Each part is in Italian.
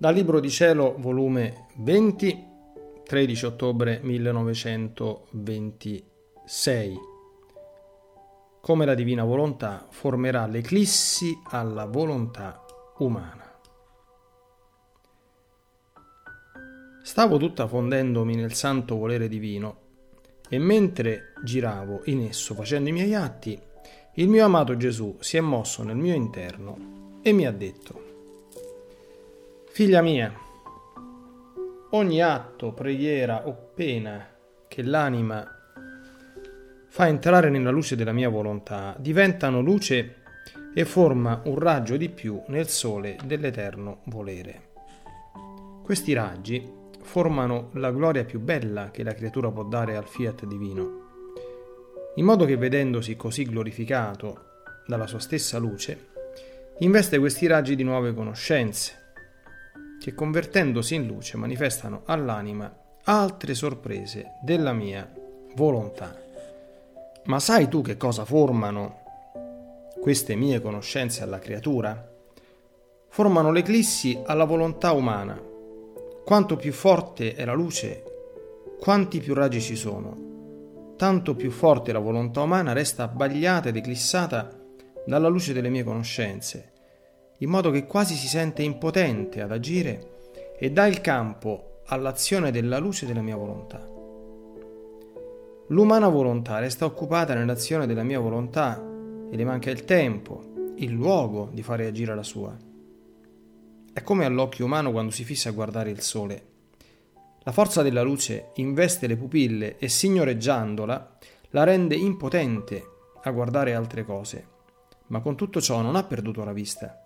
Dal Libro di Cielo, volume 20, 13 ottobre 1926. Come la divina volontà formerà l'eclissi alla volontà umana. Stavo tutta fondendomi nel santo volere divino e mentre giravo in esso facendo i miei atti, il mio amato Gesù si è mosso nel mio interno e mi ha detto, Figlia mia, ogni atto, preghiera o pena che l'anima fa entrare nella luce della mia volontà diventano luce e forma un raggio di più nel sole dell'eterno volere. Questi raggi formano la gloria più bella che la creatura può dare al fiat divino, in modo che vedendosi così glorificato dalla sua stessa luce, investe questi raggi di nuove conoscenze, che convertendosi in luce manifestano all'anima altre sorprese della mia volontà. Ma sai tu che cosa formano queste mie conoscenze alla creatura? Formano l'eclissi alla volontà umana. Quanto più forte è la luce, quanti più raggi ci sono, tanto più forte la volontà umana resta abbagliata ed eclissata dalla luce delle mie conoscenze in modo che quasi si sente impotente ad agire e dà il campo all'azione della luce della mia volontà. L'umana volontà resta occupata nell'azione della mia volontà e le manca il tempo, il luogo di fare agire la sua. È come all'occhio umano quando si fissa a guardare il sole. La forza della luce investe le pupille e signoreggiandola la rende impotente a guardare altre cose, ma con tutto ciò non ha perduto la vista.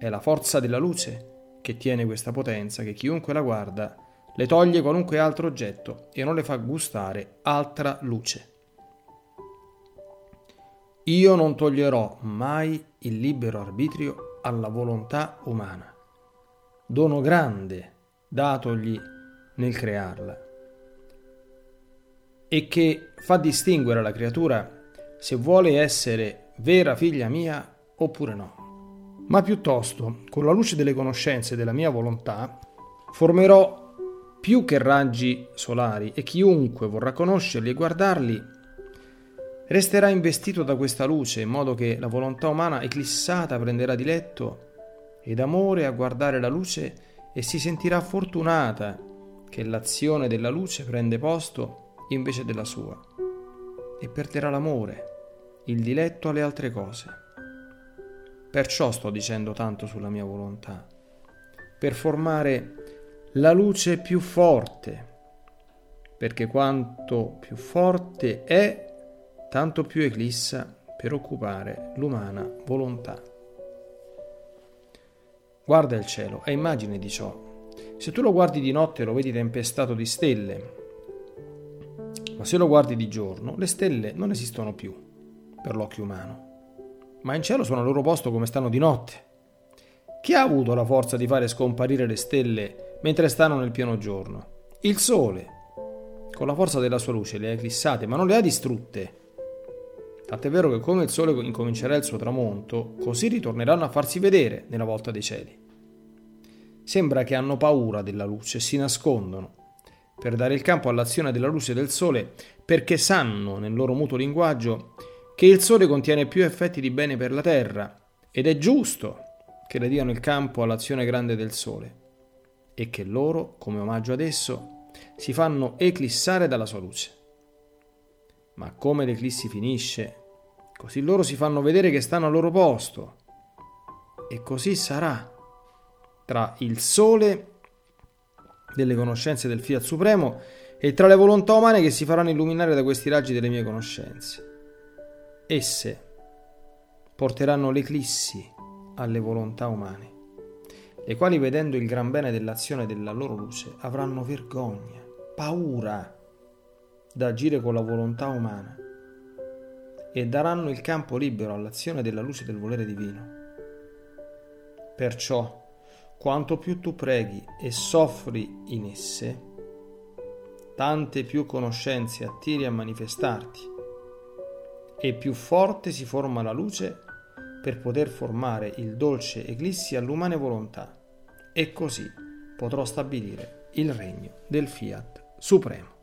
È la forza della luce che tiene questa potenza che chiunque la guarda le toglie qualunque altro oggetto e non le fa gustare altra luce. Io non toglierò mai il libero arbitrio alla volontà umana, dono grande datogli nel crearla, e che fa distinguere la creatura se vuole essere vera figlia mia oppure no ma piuttosto, con la luce delle conoscenze della mia volontà, formerò più che raggi solari e chiunque vorrà conoscerli e guardarli resterà investito da questa luce in modo che la volontà umana eclissata prenderà diletto ed amore a guardare la luce e si sentirà fortunata che l'azione della luce prende posto invece della sua e perderà l'amore, il diletto alle altre cose. Perciò sto dicendo tanto sulla mia volontà, per formare la luce più forte, perché quanto più forte è, tanto più eclissa per occupare l'umana volontà. Guarda il cielo e immagine di ciò. Se tu lo guardi di notte lo vedi tempestato di stelle, ma se lo guardi di giorno le stelle non esistono più per l'occhio umano ma in cielo sono al loro posto come stanno di notte. Chi ha avuto la forza di fare scomparire le stelle mentre stanno nel pieno giorno? Il sole, con la forza della sua luce, le ha eclissate, ma non le ha distrutte. Tant'è vero che come il sole incomincerà il suo tramonto, così ritorneranno a farsi vedere nella volta dei cieli. Sembra che hanno paura della luce e si nascondono per dare il campo all'azione della luce del sole, perché sanno nel loro mutuo linguaggio che il Sole contiene più effetti di bene per la Terra ed è giusto che le diano il campo all'azione grande del Sole e che loro, come omaggio ad esso, si fanno eclissare dalla sua luce. Ma come l'eclissi finisce, così loro si fanno vedere che stanno al loro posto. E così sarà tra il Sole delle conoscenze del Fiat Supremo e tra le volontà umane che si faranno illuminare da questi raggi delle mie conoscenze. Esse porteranno l'eclissi alle volontà umane, le quali vedendo il gran bene dell'azione della loro luce avranno vergogna, paura da agire con la volontà umana e daranno il campo libero all'azione della luce del volere divino. Perciò, quanto più tu preghi e soffri in esse, tante più conoscenze attiri a manifestarti e più forte si forma la luce per poter formare il dolce eclissi all'umane volontà. E così potrò stabilire il regno del Fiat Supremo.